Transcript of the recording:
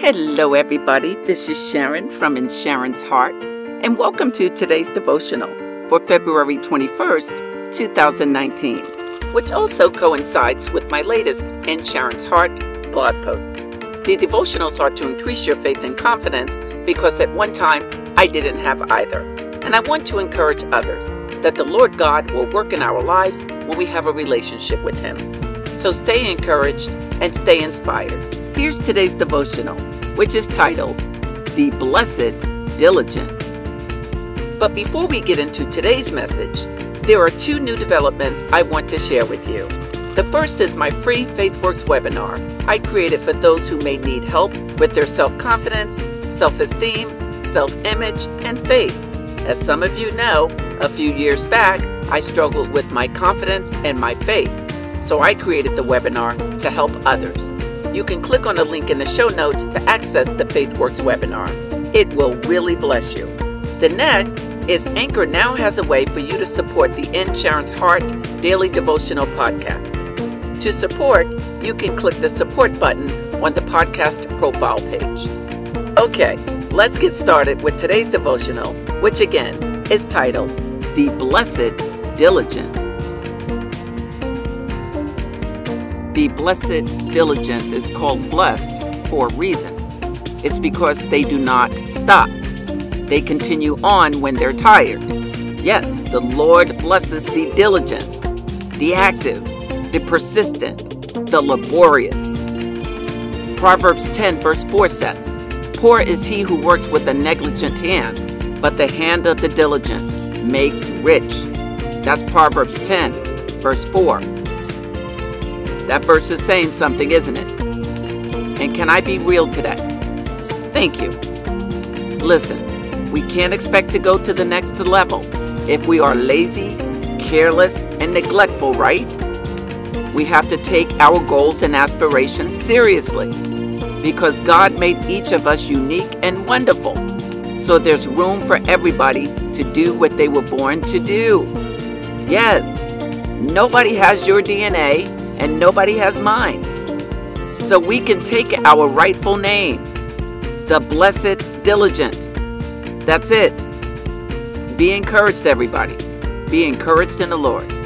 Hello, everybody. This is Sharon from In Sharon's Heart, and welcome to today's devotional for February 21st, 2019, which also coincides with my latest In Sharon's Heart blog post. The devotionals are to increase your faith and confidence because at one time I didn't have either. And I want to encourage others that the Lord God will work in our lives when we have a relationship with Him. So stay encouraged and stay inspired. Here's today's devotional, which is titled The Blessed Diligent. But before we get into today's message, there are two new developments I want to share with you. The first is my free FaithWorks webinar I created for those who may need help with their self confidence, self esteem, self image, and faith. As some of you know, a few years back, I struggled with my confidence and my faith, so I created the webinar to help others. You can click on the link in the show notes to access the FaithWorks webinar. It will really bless you. The next is Anchor now has a way for you to support the In Sharon's Heart Daily Devotional Podcast. To support, you can click the support button on the podcast profile page. Okay, let's get started with today's devotional, which again is titled The Blessed Diligent. The blessed diligent is called blessed for a reason. It's because they do not stop. They continue on when they're tired. Yes, the Lord blesses the diligent, the active, the persistent, the laborious. Proverbs 10, verse 4 says, Poor is he who works with a negligent hand, but the hand of the diligent makes rich. That's Proverbs 10, verse 4. That verse is saying something, isn't it? And can I be real today? Thank you. Listen, we can't expect to go to the next level if we are lazy, careless, and neglectful, right? We have to take our goals and aspirations seriously because God made each of us unique and wonderful. So there's room for everybody to do what they were born to do. Yes, nobody has your DNA and nobody has mine. So we can take our rightful name, the blessed diligent. That's it. Be encouraged, everybody. Be encouraged in the Lord.